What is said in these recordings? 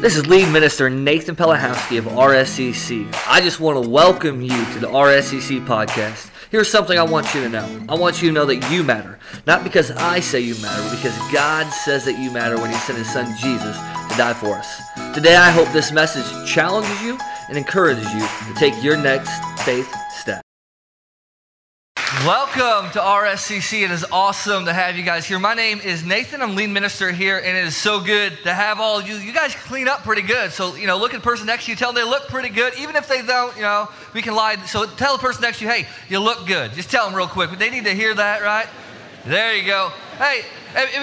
This is lead minister Nathan Pelahowski of RSCC. I just want to welcome you to the RSCC podcast. Here's something I want you to know. I want you to know that you matter. Not because I say you matter, but because God says that you matter when He sent His Son Jesus to die for us. Today, I hope this message challenges you and encourages you to take your next faith. Welcome to RSCC. It is awesome to have you guys here. My name is Nathan. I'm lead minister here, and it is so good to have all you. You guys clean up pretty good. So, you know, look at the person next to you, tell them they look pretty good. Even if they don't, you know, we can lie. So tell the person next to you, hey, you look good. Just tell them real quick. They need to hear that, right? There you go. Hey,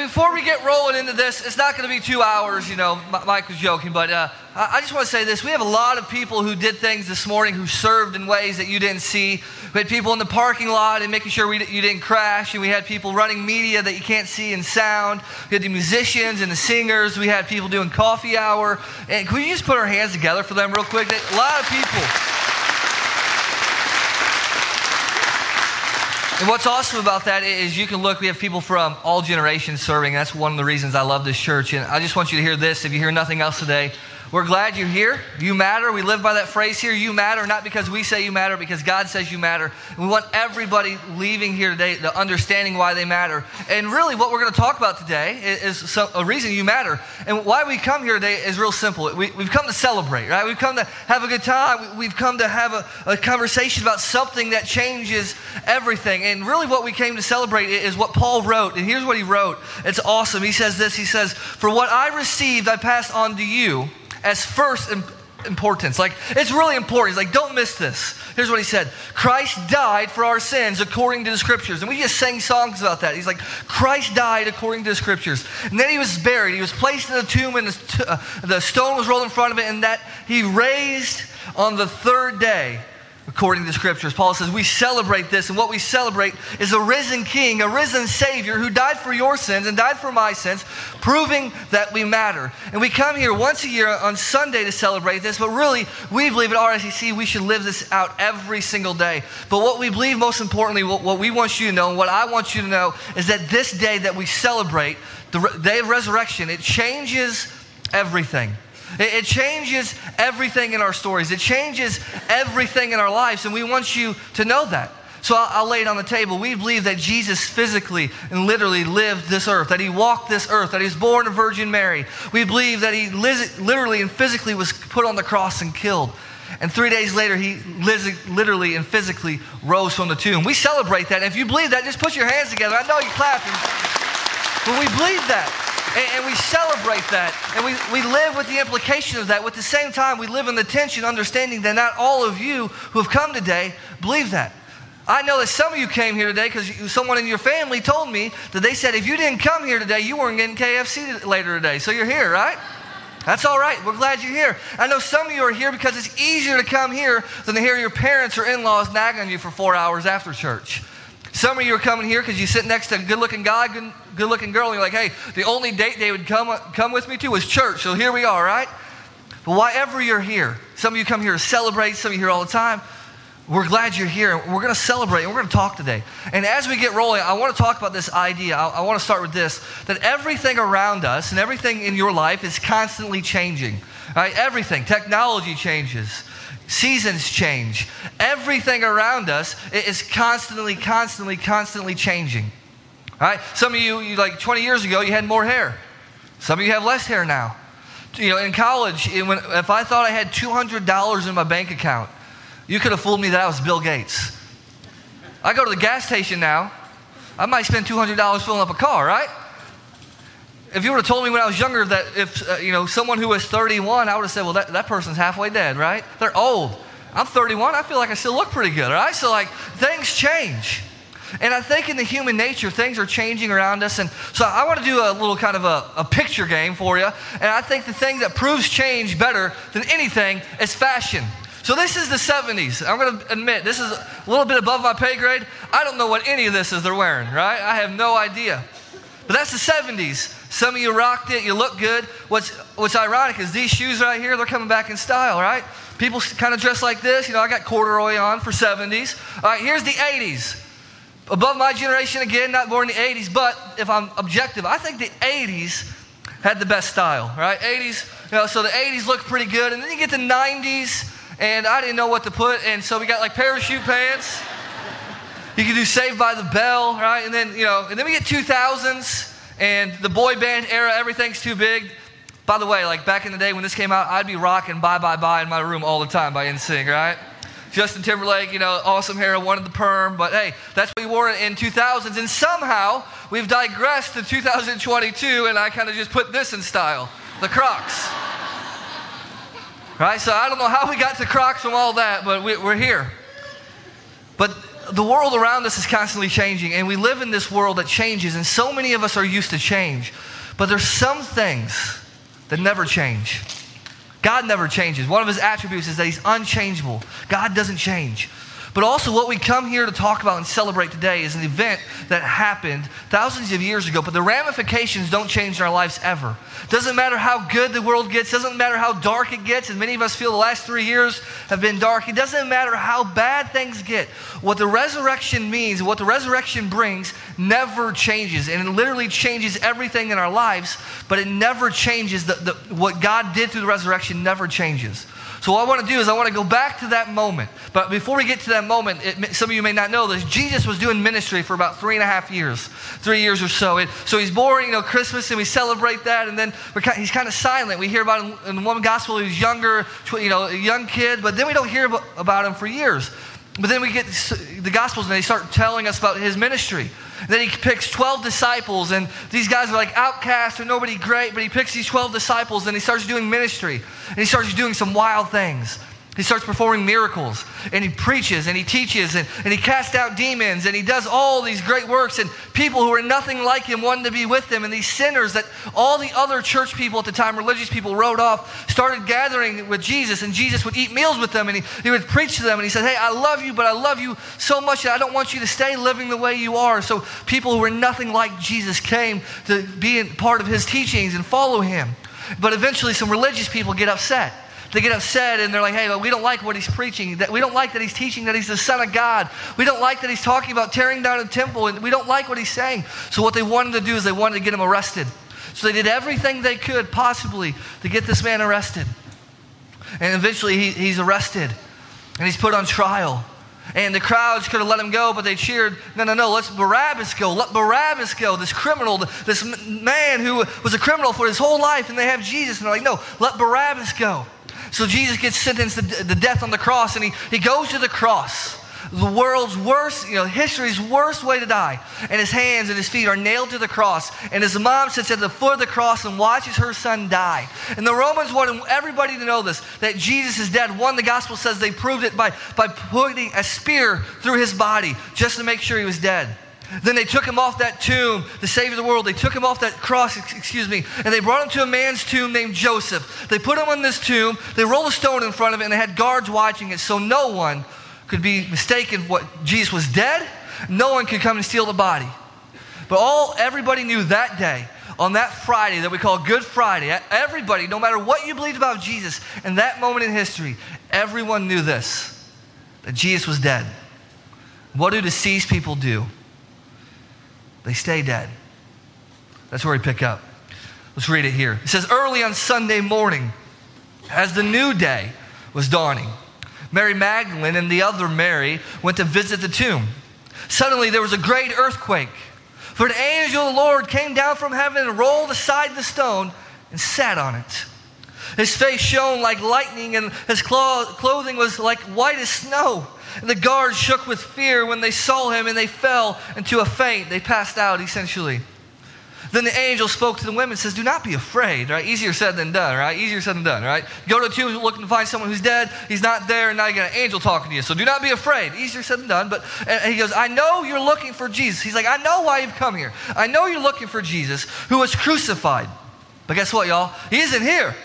before we get rolling into this, it's not going to be two hours, you know. Mike was joking, but uh, I just want to say this. We have a lot of people who did things this morning who served in ways that you didn't see. We had people in the parking lot and making sure we, you didn't crash. And we had people running media that you can't see in sound. We had the musicians and the singers. We had people doing coffee hour. And can we just put our hands together for them real quick? A lot of people. And what's awesome about that is you can look, we have people from all generations serving. That's one of the reasons I love this church. And I just want you to hear this. If you hear nothing else today, we're glad you're here. You matter. We live by that phrase here. You matter, not because we say you matter, because God says you matter. And we want everybody leaving here today to understanding why they matter. And really, what we're going to talk about today is, some, a reason you matter. And why we come here today is real simple. We, have come to celebrate, right? We've come to have a good time. We've come to have a, a conversation about something that changes everything. And really, what we came to celebrate is what Paul wrote. And here's what he wrote. It's awesome. He says this He says, For what I received, I passed on to you as first importance. Like, it's really important. He's like, don't miss this. Here's what he said Christ died for our sins according to the scriptures. And we just sang songs about that. He's like, Christ died according to the scriptures. And then he was buried. He was placed in a tomb, and the, uh, the stone was rolled in front of it, and that he raised on the third day according to the scriptures. Paul says we celebrate this, and what we celebrate is a risen king, a risen Savior who died for your sins and died for my sins, proving that we matter. And we come here once a year on Sunday to celebrate this, but really, we believe at RSCC we should live this out every single day. But what we believe, most importantly, what, what we want you to know, and what I want you to know, is that this day that we celebrate, the day of resurrection, it changes everything. It, changes everything in our stories, it changes everything in our lives, and we want you to know that. So I'll, I'll, lay it on the table. We believe that Jesus physically and literally lived this earth, that he walked this earth, that he was born of Virgin Mary. We believe that he literally and physically was put on the cross and killed. And three days later, he literally and physically rose from the tomb. We celebrate that. And if you believe that, just put your hands together. I know you're clapping. But we believe that. And, and, we celebrate that. And we, we live with the implication of that. With the same time, we live in the tension, understanding that not all of you who have come today believe that. I know that some of you came here today because someone in your family told me that they said if you didn't come here today, you weren't getting KFC later today. So you're here, right? That's all right. We're glad you're here. I know some of you are here because it's easier to come here than to hear your parents or in laws nagging you for four hours after church. Some of you are coming here because you sit next to a good looking guy, good, good looking girl, and you're like, hey, the only date they would come, come with me to was church. So here we are, right? But why you're here, some of you come here to celebrate, some of you here all the time. We're glad you're here. We're going to celebrate and we're going to talk today. And as we get rolling, I want to talk about this idea. I, I want to start with this that everything around us and everything in your life is constantly changing. Right? Everything. Technology changes. Seasons change. Everything around us is constantly, constantly, constantly changing. All right? Some of you, you, like 20 years ago, you had more hair. Some of you have less hair now. You know, in college, if I thought I had $200 in my bank account, you could have fooled me that I was Bill Gates. I go to the gas station now, I might spend $200 filling up a car, right? If you would have told me when I was younger that if, uh, you know, someone who was 31, I would have said, well, that, that person's halfway dead, right? They're old. I'm 31. I feel like I still look pretty good, right? So, like, things change. And I think in the human nature, things are changing around us. And so I want to do a little kind of a, a picture game for you. And I think the thing that proves change better than anything is fashion. So this is the 70s. I'm going to admit, this is a little bit above my pay grade. I don't know what any of this is they're wearing, right? I have no idea. But that's the 70s. Some of you rocked it, you look good. What's, what's ironic is these shoes right here, they're coming back in style, right? People kind of dress like this. You know, I got corduroy on for 70s. All right, here's the 80s. Above my generation again, not born in the 80s, but if I'm objective, I think the 80s had the best style, right? 80s, You know, so the 80s looked pretty good. And then you get the 90s, and I didn't know what to put. And so we got like parachute pants. You can do Saved by the Bell, right? And then, you know, and then we get 2000s and the boy band era, everything's too big. By the way, like back in the day when this came out, I'd be rocking Bye Bye Bye in my room all the time by NSYNC, right? Justin Timberlake, you know, awesome hair, wanted the perm, but hey, that's what we wore in 2000s. And somehow we've digressed to 2022, and I kind of just put this in style the Crocs. Right? So I don't know how we got to Crocs from all that, but we, we're here. But the world around us is constantly changing, and we live in this world that changes, and so many of us are used to change. But there's some things that never change. God never changes. One of his attributes is that he's unchangeable. God doesn't change. But also, what we come here to talk about and celebrate today is an event that happened thousands of years ago, but the ramifications don't change in our lives ever. Doesn't matter how good the world gets, doesn't matter how dark it gets, and many of us feel the last three years have been dark. It doesn't matter how bad things get. What the resurrection means, what the resurrection brings, never changes. And it literally changes everything in our lives, but it never changes. The, the, what God did through the resurrection never changes. So, what I want to do is I want to go back to that moment. But before we get to that moment, it, some of you may not know this. Jesus was doing ministry for about three and a half years, three years or so. And so he's born, you know, Christmas, and we celebrate that. And then kind, he's kind of silent. We hear about him in one gospel, he was younger, you know, a young kid, but then we don't hear about him for years. But then we get the Gospels and they start telling us about his ministry. Then he picks 12 disciples, and these guys are like outcasts or nobody great, but he picks these 12 disciples and he starts doing ministry. And he starts doing some wild things. He starts performing miracles and he preaches and he teaches and, and he casts out demons and he does all these great works. And people who are nothing like him wanted to be with him. And these sinners that all the other church people at the time, religious people, wrote off, started gathering with Jesus. And Jesus would eat meals with them and he, he would preach to them. And he said, Hey, I love you, but I love you so much that I don't want you to stay living the way you are. So people who were nothing like Jesus came to be part of his teachings and follow him. But eventually, some religious people get upset they get upset and they're like, hey, well, we don't like what he's preaching. That we don't like that he's teaching that he's the Son of God. We don't like that he's talking about tearing down a temple, and we don't like what he's saying. So what they wanted to do is they wanted to get him arrested. So they did everything they could possibly to get this man arrested. And eventually he, he's arrested and he's put on trial. And the crowds could have let him go, but they cheered, no, no, no, let's Barabbas go. Let Barabbas go. This criminal, this man who was a criminal for his whole life, and they have Jesus, and they're like, no, let Barabbas go. So Jesus gets sentenced to the death on the cross, and he, he goes to the cross. The world's worst, you know, history's worst way to die. And his hands and his feet are nailed to the cross. And his mom sits at the foot of the cross and watches her son die. And the Romans wanted everybody to know this that Jesus is dead. One, the gospel says they proved it by, by putting a spear through his body just to make sure he was dead. Then they took him off that tomb, the Savior of the world. They took him off that cross, excuse me, and they brought him to a man's tomb named Joseph. They put him in this tomb, they rolled a stone in front of it, and they had guards watching it so no one could be mistaken what Jesus was dead. No one could come and steal the body. But all everybody knew that day, on that Friday that we call Good Friday, everybody, no matter what you believed about Jesus, in that moment in history, everyone knew this that Jesus was dead. What do deceased people do? They stay dead. That's where we pick up. Let's read it here. It says, Early on Sunday morning, as the new day was dawning, Mary Magdalene and the other Mary went to visit the tomb. Suddenly there was a great earthquake, for an angel of the Lord came down from heaven and rolled aside the stone and sat on it. His face shone like lightning, and his clothing was like white as snow. And the guards shook with fear when they saw him and they fell into a faint. They passed out essentially. Then the angel spoke to the women and says, Do not be afraid, right? Easier said than done, right? Easier said than done, right? Go to a tomb looking to find someone who's dead. He's not there, and now you got an angel talking to you. So do not be afraid. Easier said than done. But and he goes, I know you're looking for Jesus. He's like, I know why you've come here. I know you're looking for Jesus who was crucified. But guess what, y'all? He isn't here.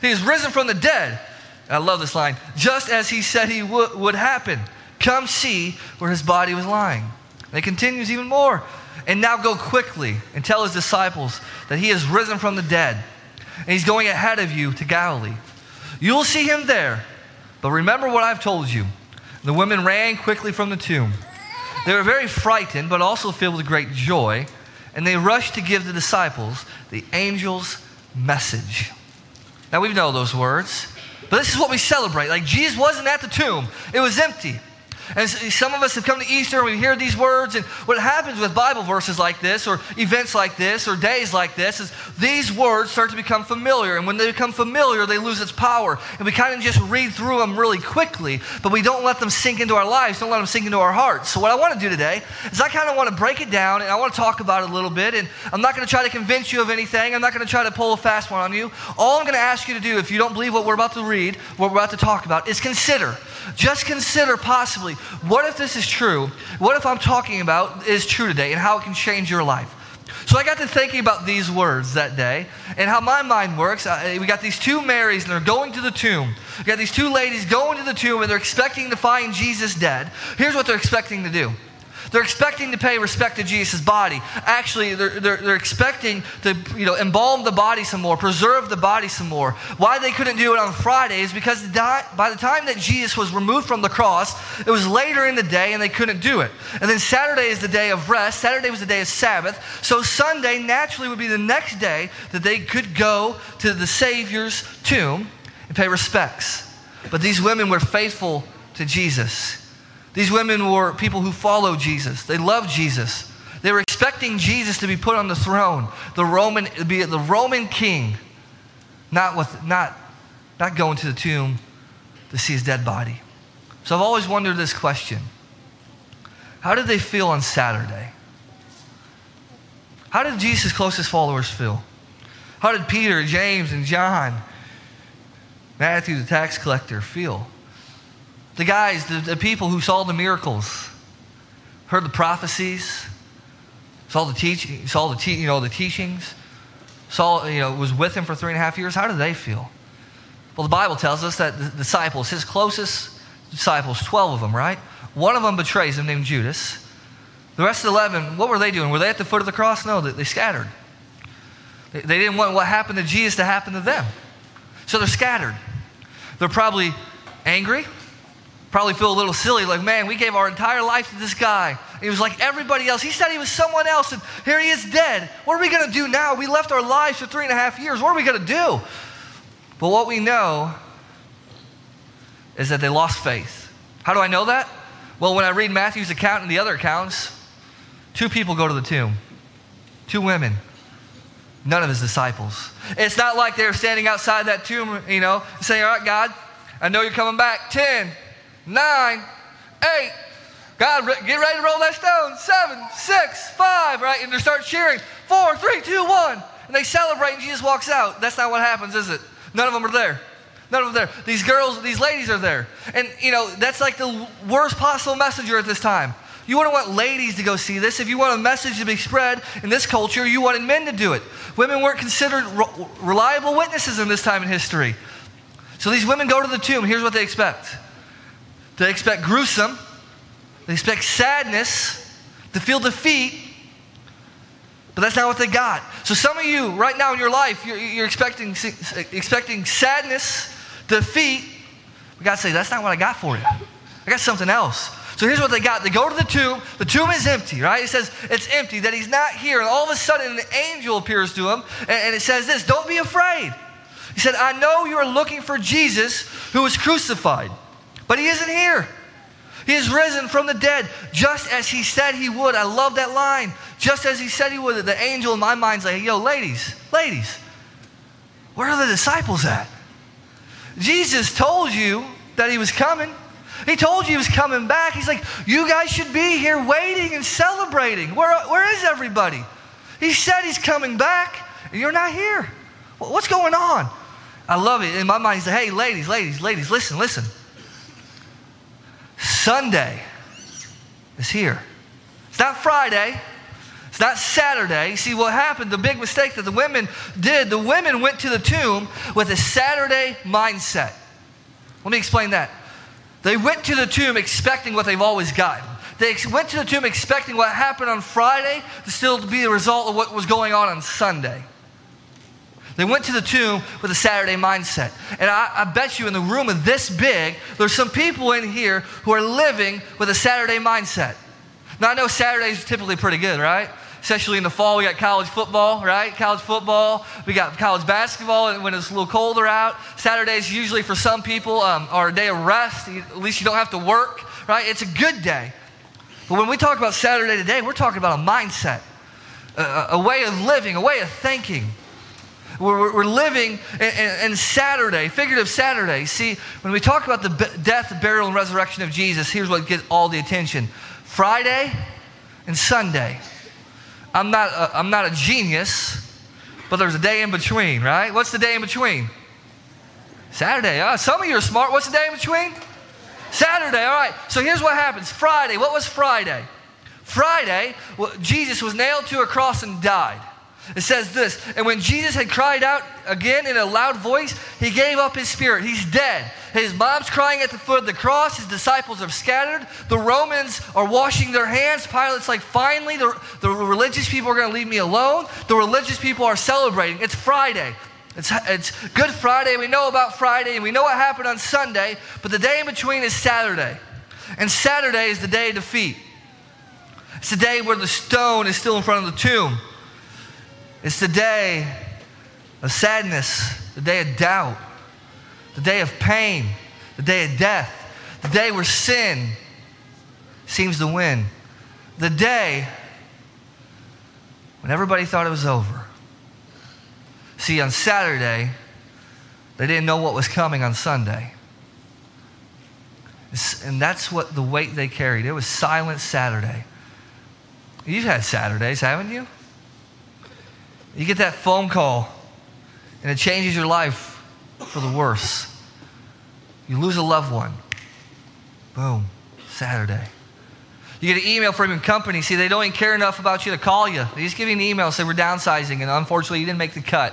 He is risen from the dead. I love this line. Just as he said he would, would happen. Come see where his body was lying. And it continues even more. And now go quickly and tell his disciples that he has risen from the dead. And he's going ahead of you to Galilee. You'll see him there. But remember what I've told you. The women ran quickly from the tomb. They were very frightened, but also filled with great joy. And they rushed to give the disciples the angel's message. Now we know those words, but this is what we celebrate. Like Jesus wasn't at the tomb, it was empty. And some of us have come to Easter and we hear these words, and what happens with Bible verses like this, or events like this, or days like this, is these words start to become familiar. And when they become familiar, they lose its power. And we kind of just read through them really quickly, but we don't let them sink into our lives, don't let them sink into our hearts. So, what I want to do today is I kind of want to break it down and I want to talk about it a little bit. And I'm not going to try to convince you of anything, I'm not going to try to pull a fast one on you. All I'm going to ask you to do, if you don't believe what we're about to read, what we're about to talk about, is consider. Just consider possibly what if this is true? What if I'm talking about is true today and how it can change your life? So I got to thinking about these words that day and how my mind works. we got these two Marys and they're going to the tomb. We got these two ladies going to the tomb and they're expecting to find Jesus dead. Here's what they're expecting to do they're expecting to pay respect to Jesus' body. Actually, they're, they're, they're, expecting to you know, embalm the body some more, preserve the body some more. Why they couldn't do it on Friday is because by the time that Jesus was removed from the cross, it was later in the day and they couldn't do it. And then Saturday is the day of rest. Saturday was the day of Sabbath. So Sunday naturally would be the next day that they could go to the Savior's tomb and pay respects. But these women were faithful to Jesus. These women were people who followed Jesus. They loved Jesus. They were expecting Jesus to be put on the throne, the Roman, be the Roman king, not, with, not, not going to the tomb to see his dead body. So I've always wondered this question How did they feel on Saturday? How did Jesus' closest followers feel? How did Peter, James, and John, Matthew, the tax collector, feel? The guys, the, the people who saw the miracles, heard the prophecies, saw the teach, saw the te- you know the teachings, saw you know was with him for three and a half years. How did they feel? Well, the Bible tells us that the disciples, his closest disciples, twelve of them, right? One of them betrays him, named Judas. The rest of the eleven, what were they doing? Were they at the foot of the cross? No, they, they scattered. They, they didn't want what happened to Jesus to happen to them, so they're scattered. They're probably angry probably feel a little silly, like, man, we gave our entire life to this guy. He was like everybody else. He said he was someone else, and here he is dead. What are we going to do now? We left our lives for three and a half years. What are we going to do? But what we know is that they lost faith. How do I know that? Well, when I read Matthew's account and the other accounts, two people go to the tomb, two women. None of his disciples. It's not like they're standing outside that tomb, you know, saying, All right, God, I know you're coming back. 10, nine, eight. God, get ready to roll that stone. Seven, six, five, right? And they start cheering. Four, three, two, one. And they celebrate, and Jesus walks out. That's not what happens, is it? None of them are there. None of them are there. These girls, these ladies are there. And, you know, that's like the worst possible messenger at this time. You wouldn't want ladies to go see this. If you want a message to be spread in this culture, you wanted men to do it. Women weren't considered re- reliable witnesses in this time in history. So these women go to the tomb. Here's what they expect they expect gruesome, they expect sadness, to feel defeat, but that's not what they got. So some of you right now in your life, you're, you're expecting, expecting sadness, defeat. Got to say, that's not what I got for you. I got something else. So here's what they got. They go to the tomb. The tomb is empty, right? It says it's empty, that he's not here. And all of a sudden, an angel appears to him, and, and it says this Don't be afraid. He said, I know you are looking for Jesus who was crucified. But he isn't here. He is risen from the dead, just as he said he would. I love that line. Just as he said he would. The angel in my mind's like, yo, ladies, ladies, where are the disciples at? Jesus told you that he was coming. He told you he was coming back. He's like, you guys should be here waiting and celebrating. Where, where is everybody? He said he's coming back, and you're not here. What's going on? I love it. In my mind, he's like, hey, ladies, ladies, ladies, listen, listen. Sunday is here. It's not Friday. It's not Saturday. See what happened, the big mistake that the women did, the women went to the tomb with a Saturday mindset. Let me explain that. They went to the tomb expecting what they've always gotten. They went to the tomb expecting what happened on Friday to still be the result of what was going on on Sunday. They went to the tomb with a Saturday mindset. And I, I, bet you in the room of this big, there's some people in here who are living with a Saturday mindset. Now, I know Saturdays are typically pretty good, right? especially in the fall. We got college football, right? College football. We got college basketball when it's a little colder out. Saturdays usually for some people um, are a day of rest. At least you don't have to work, right? It's a good day. But when we talk about Saturday today, we're talking about a mindset, a, a way of living, a way of thinking. We're, we're living in, Saturday, figurative Saturday. See, when we talk about the death, burial, and resurrection of Jesus, here's what gets all the attention Friday and Sunday. I'm not a, I'm not a genius, but there's a day in between, right? What's the day in between? Saturday. Uh, some of you are smart. What's the day in between? Saturday. All right. So here's what happens Friday. What was Friday? Friday, well, Jesus was nailed to a cross and died. It says this, and when Jesus had cried out again in a loud voice, he gave up his spirit. He's dead. His mom's crying at the foot of the cross. His disciples are scattered. The Romans are washing their hands. Pilate's like, finally, the, the religious people are going to leave me alone. The religious people are celebrating. It's Friday. It's, it's Good Friday. We know about Friday, and we know what happened on Sunday, but the day in between is Saturday. And Saturday is the day of defeat. It's the day where the stone is still in front of the tomb. It's the day of sadness, the day of doubt, the day of pain, the day of death, the day where sin seems to win, the day when everybody thought it was over. See, on Saturday, they didn't know what was coming on Sunday. And that's what the weight they carried. It was Silent Saturday. You've had Saturdays, haven't you? You get that phone call, and it changes your life for the worse. You lose a loved one. Boom, Saturday. You get an email from your company. See, they don't even care enough about you to call you. They just give you an email, say, We're downsizing, and unfortunately, you didn't make the cut.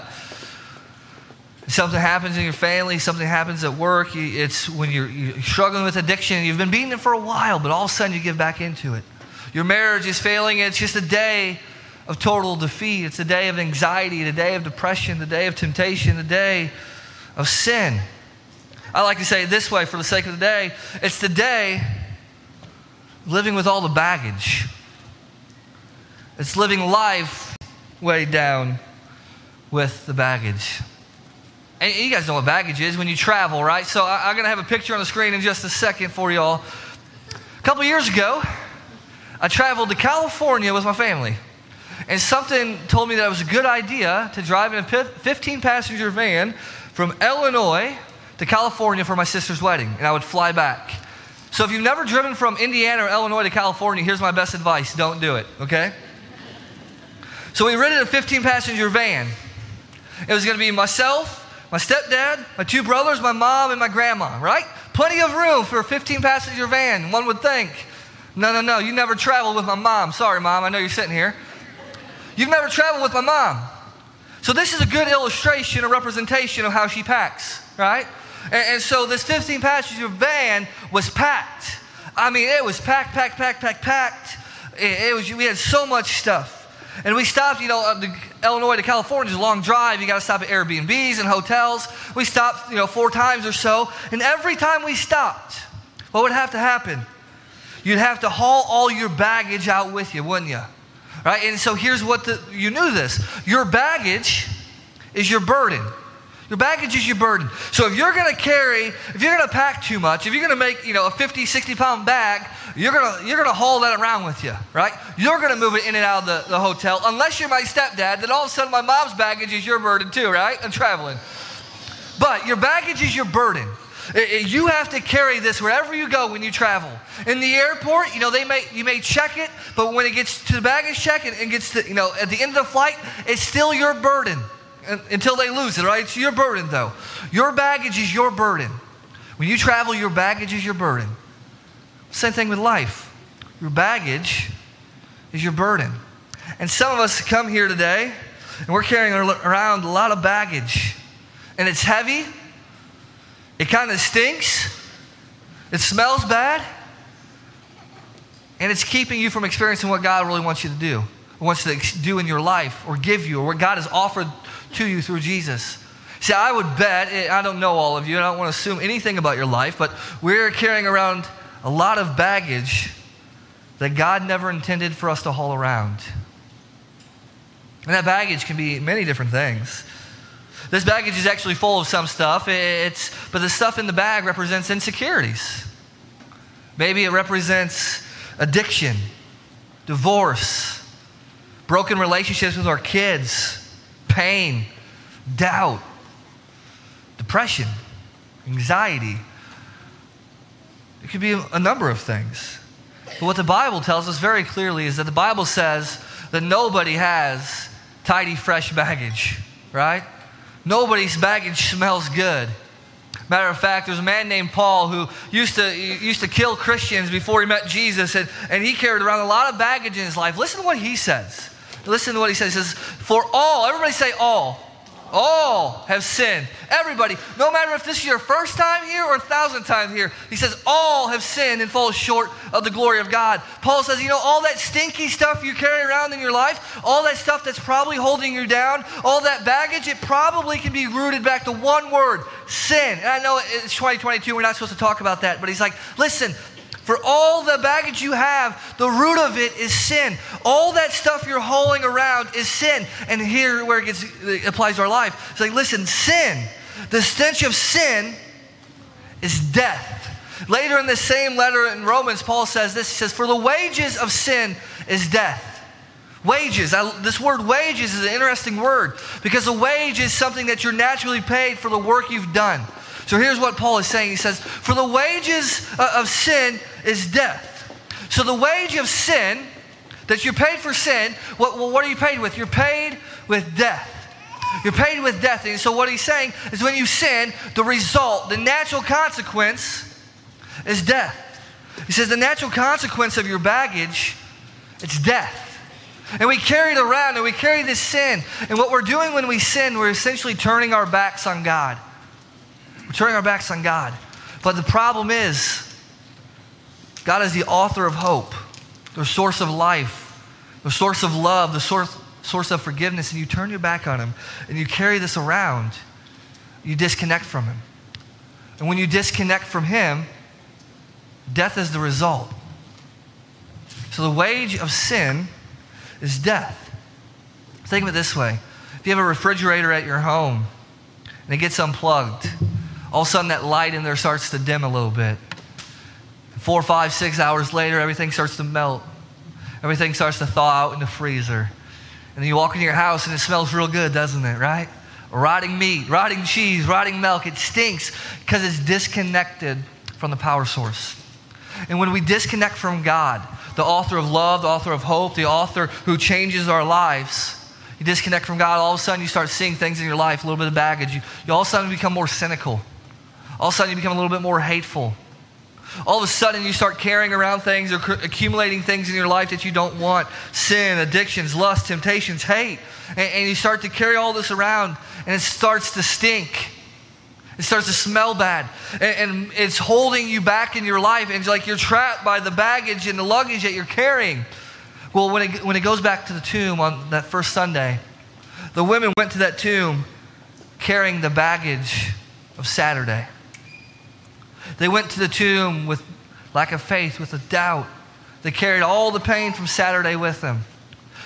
Something happens in your family, something happens at work. It's when you're, you're struggling with addiction. You've been beating it for a while, but all of a sudden you give back into it. Your marriage is failing. It's just a day of total defeat. It's a day of anxiety, the day of depression, the day of temptation, the day of sin. I like to say it this way for the sake of the day it's the day living with all the baggage. It's living life weighed down with the baggage. And you guys know what baggage is when you travel, right? So I'm going to have a picture on the screen in just a second for y'all. A couple years ago, I traveled to California with my family. And something told me that it was a good idea to drive in a 15 passenger van from Illinois to California for my sister's wedding. And I would fly back. So if you've never driven from Indiana or Illinois to California, here's my best advice don't do it, okay? So we rented a 15 passenger van. It was going to be myself, my stepdad, my two brothers, my mom, and my grandma, right? Plenty of room for a 15 passenger van, one would think. No, no, no, you never traveled with my mom. Sorry, mom, I know you're sitting here. You've never traveled with my mom. So this is a good illustration, a representation of how she packs, right? And, and so this 15 passenger van was packed. I mean, it was packed, packed, packed, packed, packed. It, it was, we had so much stuff. And we stopped, you know, Illinois to California is a long drive. You got to stop at Airbnbs and hotels. We stopped, you know, four times or so. And every time we stopped, what would have to happen? You'd have to haul all your baggage out with you, wouldn't you? Right? And so here's what the, you knew this your baggage is your burden. Your baggage is your burden. So if you're going to carry, if you're going to pack too much, if you're going to make, you know, a 50, 60 pound bag, you're going to, you're to haul that around with you, right? You're going to move it in and out of the, the hotel. Unless you're my stepdad, then all of a sudden my mom's baggage is your burden too, right? I'm traveling. But your baggage is your burden. Eh, eh, you have to carry this wherever you go when you travel. In the airport, you know, they may you may check it, but when it gets to the baggage check and, and gets to, you know, at the end of the flight, it's still your burden until they lose it, right? It's your burden though. Your baggage is your burden. When you travel, your baggage is your burden. Same thing with life. Your baggage is your burden. And some of us come here today and we're carrying around a lot of baggage. And it's heavy it kind of stinks. It smells bad. And it's keeping you from experiencing what God really wants you to do, wants to do in your life, or give you, or what God has offered to you through Jesus. See, I would bet, eh, I don't know all of you, I don't want to assume anything about your life, but we're carrying around a lot of baggage that God never intended for us to haul around. And that baggage can be many different things. This baggage is actually full of some stuff, it's, but the stuff in the bag represents insecurities. Maybe it represents addiction, divorce, broken relationships with our kids, pain, doubt, depression, anxiety. It could be a number of things. But what the Bible tells us very clearly is that the Bible says that nobody has tidy, fresh baggage, right? Nobody's baggage smells good. Matter of fact, there's a man named Paul who used to, used to kill Christians before he met Jesus, and, and he carried around a lot of baggage in his life. Listen to what he says. Listen to what he says. He says, For all, everybody say all. All have sinned. Everybody, no matter if this is your first time here or a thousand times here, he says, all have sinned and fall short of the glory of God. Paul says, you know, all that stinky stuff you carry around in your life, all that stuff that's probably holding you down, all that baggage, it probably can be rooted back to one word sin. And I know it's 2022, we're not supposed to talk about that, but he's like, listen, for all the baggage you have, the root of it is sin. All that stuff you're hauling around is sin. And here, where it, gets, it applies to our life, it's like, listen, sin, the stench of sin is death. Later in the same letter in Romans, Paul says this He says, For the wages of sin is death. Wages. I, this word wages is an interesting word because a wage is something that you're naturally paid for the work you've done. So here's what Paul is saying. He says, For the wages uh, of sin is death. So the wage of sin, that you're paid for sin, what, well, what are you paid with? You're paid with death. You're paid with death. And so what he's saying is when you sin, the result, the natural consequence is death. He says the natural consequence of your baggage, it's death. And we carry it around and we carry this sin. And what we're doing when we sin, we're essentially turning our backs on God. We're turning our backs on God. But the problem is, God is the author of hope, the source of life, the source of love, the source, source of forgiveness, and you turn your back on Him and you carry this around, you disconnect from Him. And when you disconnect from Him, death is the result. So the wage of sin is death. Think of it this way if you have a refrigerator at your home and it gets unplugged, all of a sudden that light in there starts to dim a little bit. Four, five, six hours later, everything starts to melt. Everything starts to thaw out in the freezer. And then you walk into your house and it smells real good, doesn't it, right? Rotting meat, rotting cheese, rotting milk. It stinks because it's disconnected from the power source. And when we disconnect from God, the author of love, the author of hope, the author who changes our lives, you disconnect from God, all of a sudden you start seeing things in your life, a little bit of baggage. You, you all of a sudden become more cynical all of a sudden you become a little bit more hateful. All of a sudden you start carrying around things or accumulating things in your life that you don't want sin, addictions, lust, temptations, hate. And, and you start to carry all this around and it starts to stink. It starts to smell bad. And, and it's holding you back in your life. And it's like you're trapped by the baggage and the luggage that you're carrying. Well, when it, when it goes back to the tomb on that first Sunday, the women went to that tomb carrying the baggage of Saturday. They went to the tomb with lack of faith, with a doubt. They carried all the pain from Saturday with them.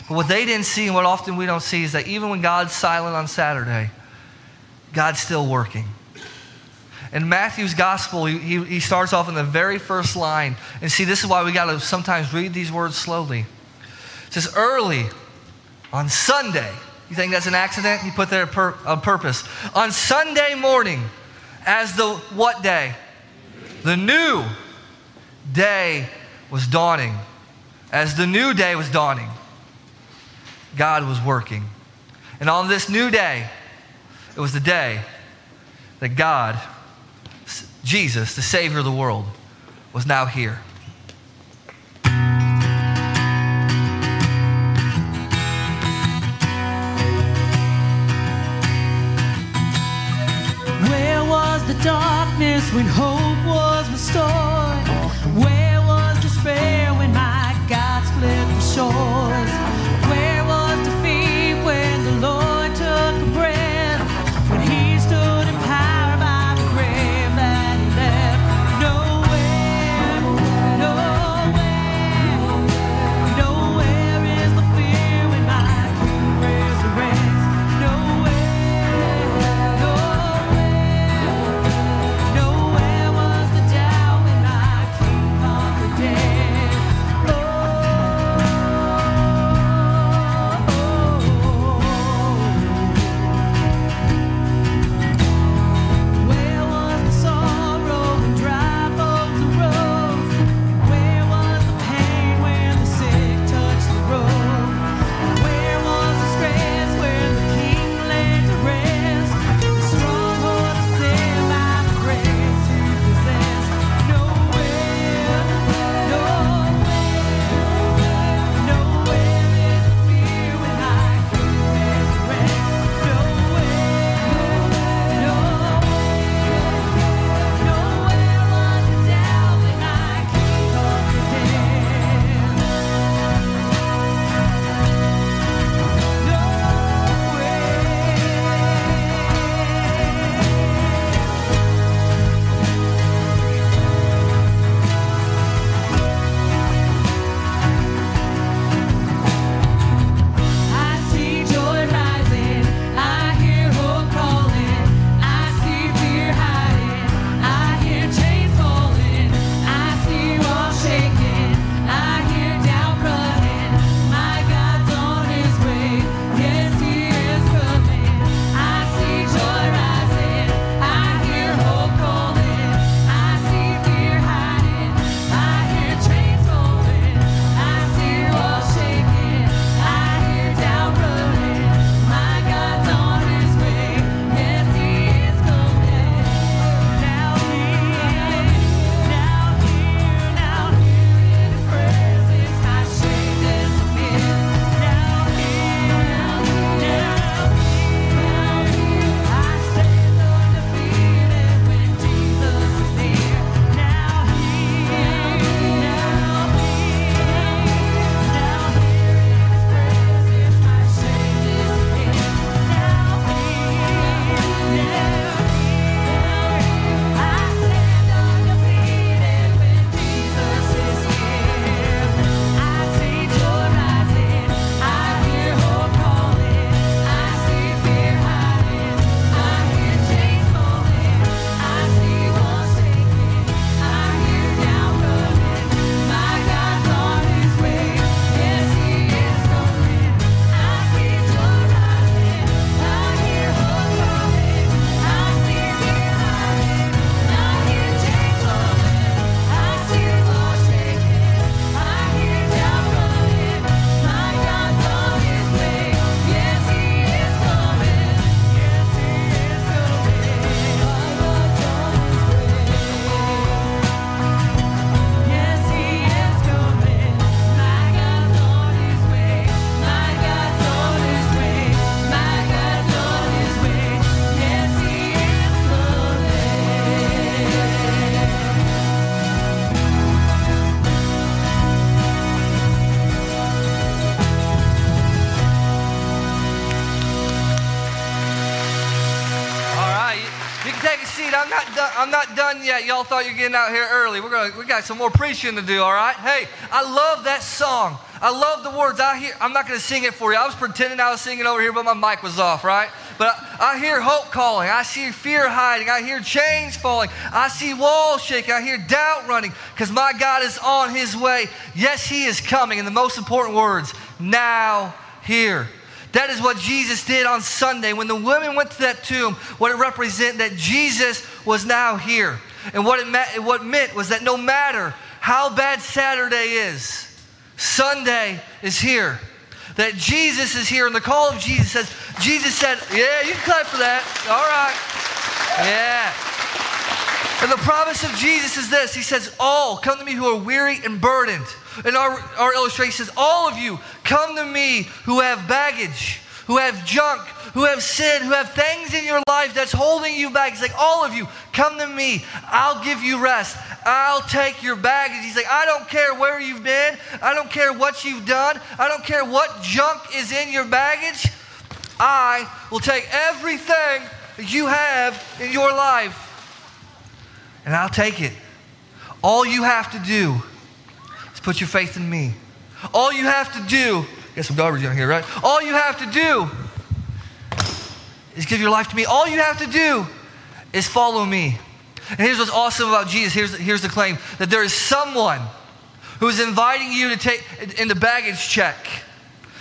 But what they didn't see, and what often we don't see, is that even when God's silent on Saturday, God's still working. In Matthew's gospel, he, he, starts off in the very first line. And see, this is why we got to sometimes read these words slowly. It says, Early on Sunday, you think that's an accident? He put there on purpose. On Sunday morning, as the what day? The new day was dawning. As the new day was dawning, God was working. And on this new day, it was the day that God, Jesus, the Savior of the world, was now here. Darkness when hope was restored? Y'all thought you're getting out here early. We're gonna, we got some more preaching to do. All right. Hey, I love that song. I love the words. I hear. I'm not gonna sing it for you. I was pretending I was singing over here, but my mic was off. Right. But I, I hear hope calling. I see fear hiding. I hear chains falling. I see walls shaking. I hear doubt running because my God is on His way. Yes, He is coming. And the most important words: now, here. That is what Jesus did on Sunday. When the women went to that tomb, what it represented that Jesus was now here. And what it meant, what meant was that no matter how bad Saturday is, Sunday is here. That Jesus is here. And the call of Jesus says, Jesus said, Yeah, you can clap for that. All right. Yeah. And the promise of Jesus is this He says, All come to me who are weary and burdened. And our, our illustration says, All of you come to me who have baggage, who have junk, who have sin, who have things in your life that's holding you back. He's like, All of you, come to me. I'll give you rest. I'll take your baggage. He's like, I don't care where you've been. I don't care what you've done. I don't care what junk is in your baggage. I will take everything that you have in your life and I'll take it. All you have to do is put your faith in me. All you have to do, get some garbage down here, right? All you have to do is give your life to me. All you have to do is follow me. And here's what's awesome about Jesus. Here's, here's the claim that there is someone who is inviting you to take in the baggage check.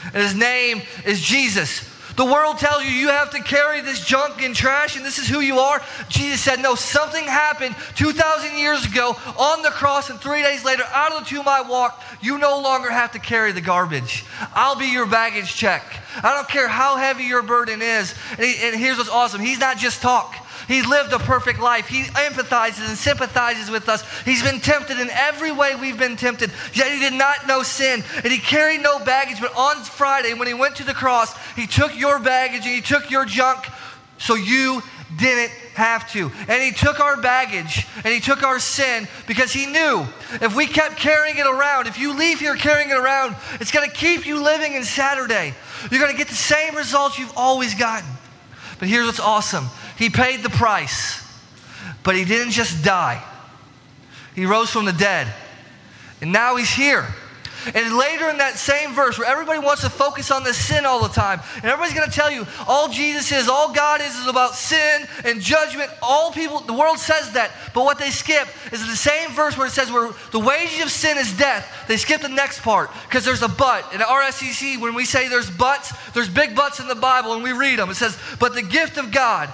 And his name is Jesus. The world tells you you have to carry this junk and trash and this is who you are. Jesus said, No, something happened 2,000 years ago on the cross, and three days later, out of the tomb I walked. You no longer have to carry the garbage. I'll be your baggage check. I don't care how heavy your burden is. And, he, and here's what's awesome He's not just talk. He lived a perfect life. He empathizes and sympathizes with us. He's been tempted in every way we've been tempted, yet he did not know sin. And he carried no baggage. But on Friday, when he went to the cross, he took your baggage and he took your junk so you didn't have to. And he took our baggage and he took our sin because he knew if we kept carrying it around, if you leave here carrying it around, it's going to keep you living in Saturday. You're going to get the same results you've always gotten. But here's what's awesome He paid the price, but He didn't just die, He rose from the dead. And now He's here. And later in that same verse, where everybody wants to focus on the sin all the time, and everybody's going to tell you all Jesus is, all God is, is about sin and judgment. All people, the world says that, but what they skip is the same verse where it says, where the wages of sin is death. They skip the next part because there's a but. In RSCC, when we say there's buts, there's big buts in the Bible, and we read them. It says, but the gift of God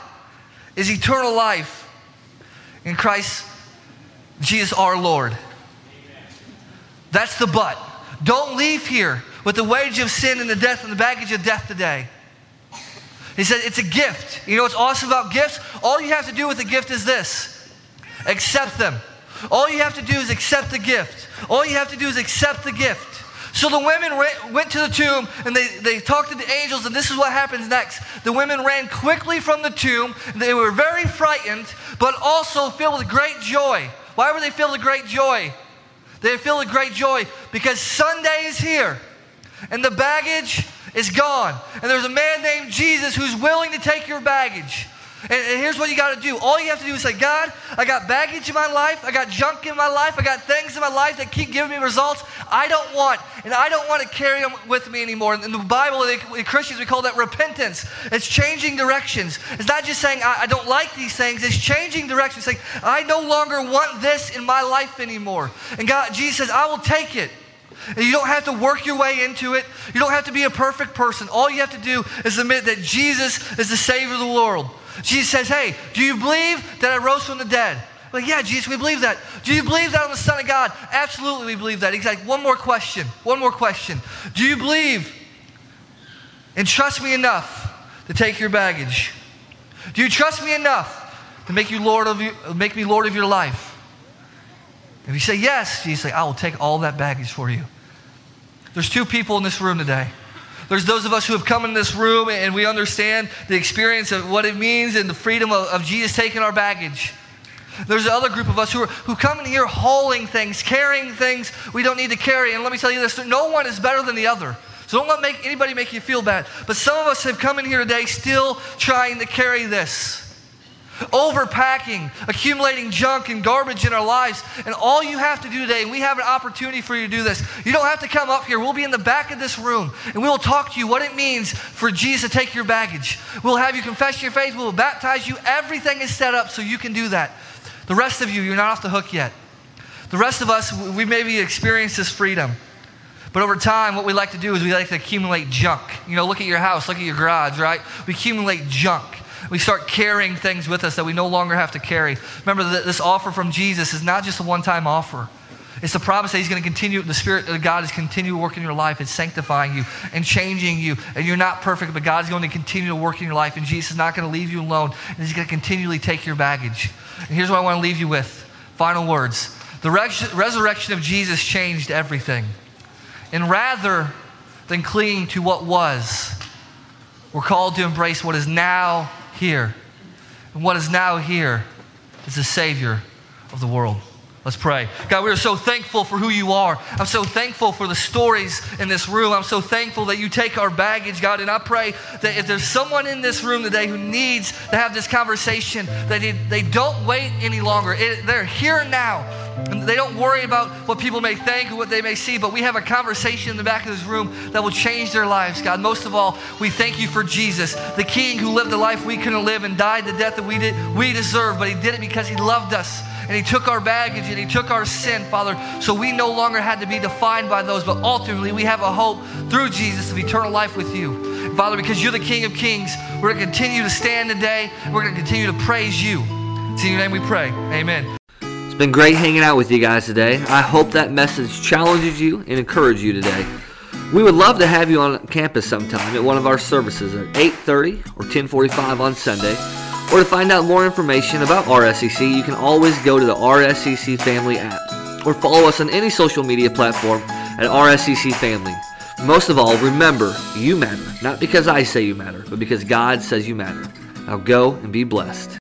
is eternal life in Christ Jesus our Lord. That's the but. Don't leave here with the wage of sin and the death and the baggage of death today. He said it's a gift. You know what's awesome about gifts? All you have to do with a gift is this accept them. All you have to do is accept the gift. All you have to do is accept the gift. So the women went to the tomb and they, they talked to the angels, and this is what happens next. The women ran quickly from the tomb. They were very frightened, but also filled with great joy. Why were they filled with great joy? They were filled with great joy because Sunday is here and the baggage is gone. And there's a man named Jesus who's willing to take your baggage. And, and here's what you got to do. All you have to do is say, God, I got baggage in my life. I got junk in my life. I got things in my life that keep giving me results I don't want. And I don't want to carry them with me anymore. In the Bible, in Christians, we call that repentance. It's changing directions. It's not just saying, I, I don't like these things. It's changing directions. Saying, I no longer want this in my life anymore. And God, Jesus says, I will take it. And you don't have to work your way into it. You don't have to be a perfect person. All you have to do is admit that Jesus is the Savior of the world. Jesus says, Hey, do you believe that I rose from the dead? Like, yeah, Jesus, we believe that. Do you believe that I'm the Son of God? Absolutely, we believe that. He's like, one more question. One more question. Do you believe and trust me enough to take your baggage? Do you trust me enough to make you Lord of you, make me Lord of your life? If you say yes, Jesus say, I will take all that baggage for you. There's two people in this room today. There's those of us who have come in this room and we understand the experience of what it means and the freedom of, of Jesus taking our baggage. There's another group of us who, are, who come in here hauling things, carrying things we don't need to carry. And let me tell you this no one is better than the other. So don't let make, anybody make you feel bad. But some of us have come in here today still trying to carry this. Overpacking, accumulating junk and garbage in our lives. And all you have to do today, and we have an opportunity for you to do this, you don't have to come up here. We'll be in the back of this room and we will talk to you what it means for Jesus to take your baggage. We'll have you confess your faith, we'll baptize you. Everything is set up so you can do that. The rest of you, you're not off the hook yet. The rest of us, we maybe experience this freedom. But over time, what we like to do is we like to accumulate junk. You know, look at your house, look at your garage, right? We accumulate junk. We start carrying things with us that we no longer have to carry. Remember that this offer from Jesus is not just a one time offer. It's the promise that He's going to continue, the Spirit of God is continue to work in your life. and sanctifying you and changing you. And you're not perfect, but God's going to continue to work in your life. And Jesus is not going to leave you alone. And He's going to continually take your baggage. And here's what I want to leave you with final words. The res- resurrection of Jesus changed everything. And rather than clinging to what was, we're called to embrace what is now here. And what is now here is the Savior of the world. Let's pray. God, we are so thankful for who you are. I'm so thankful for the stories in this room. I'm so thankful that you take our baggage, God. And I pray that if there's someone in this room today who needs to have this conversation, that they, don't wait any longer. It, they're here now. And they don't worry about what people may think or what they may see, but we have a conversation in the back of this room that will change their lives, God. Most of all, we thank you for Jesus, the King who lived the life we couldn't live and died the death that we, did, we deserve, but he did it because he loved us and He took our baggage and He took our sin, Father, so we no longer had to be defined by those, but ultimately we have a hope through Jesus of eternal life with you. Father, because you're the King of Kings, we're going to continue to stand today. We're going to continue to praise you. It's in your name we pray. Amen. Been great hanging out with you guys today. I hope that message challenges you and encourages you today. We would love to have you on campus sometime at one of our services at 8:30 or 10:45 on Sunday. Or to find out more information about RSEC, you can always go to the RSEC Family app or follow us on any social media platform at RSCC Family. Most of all, remember, you matter, not because I say you matter, but because God says you matter. Now go and be blessed.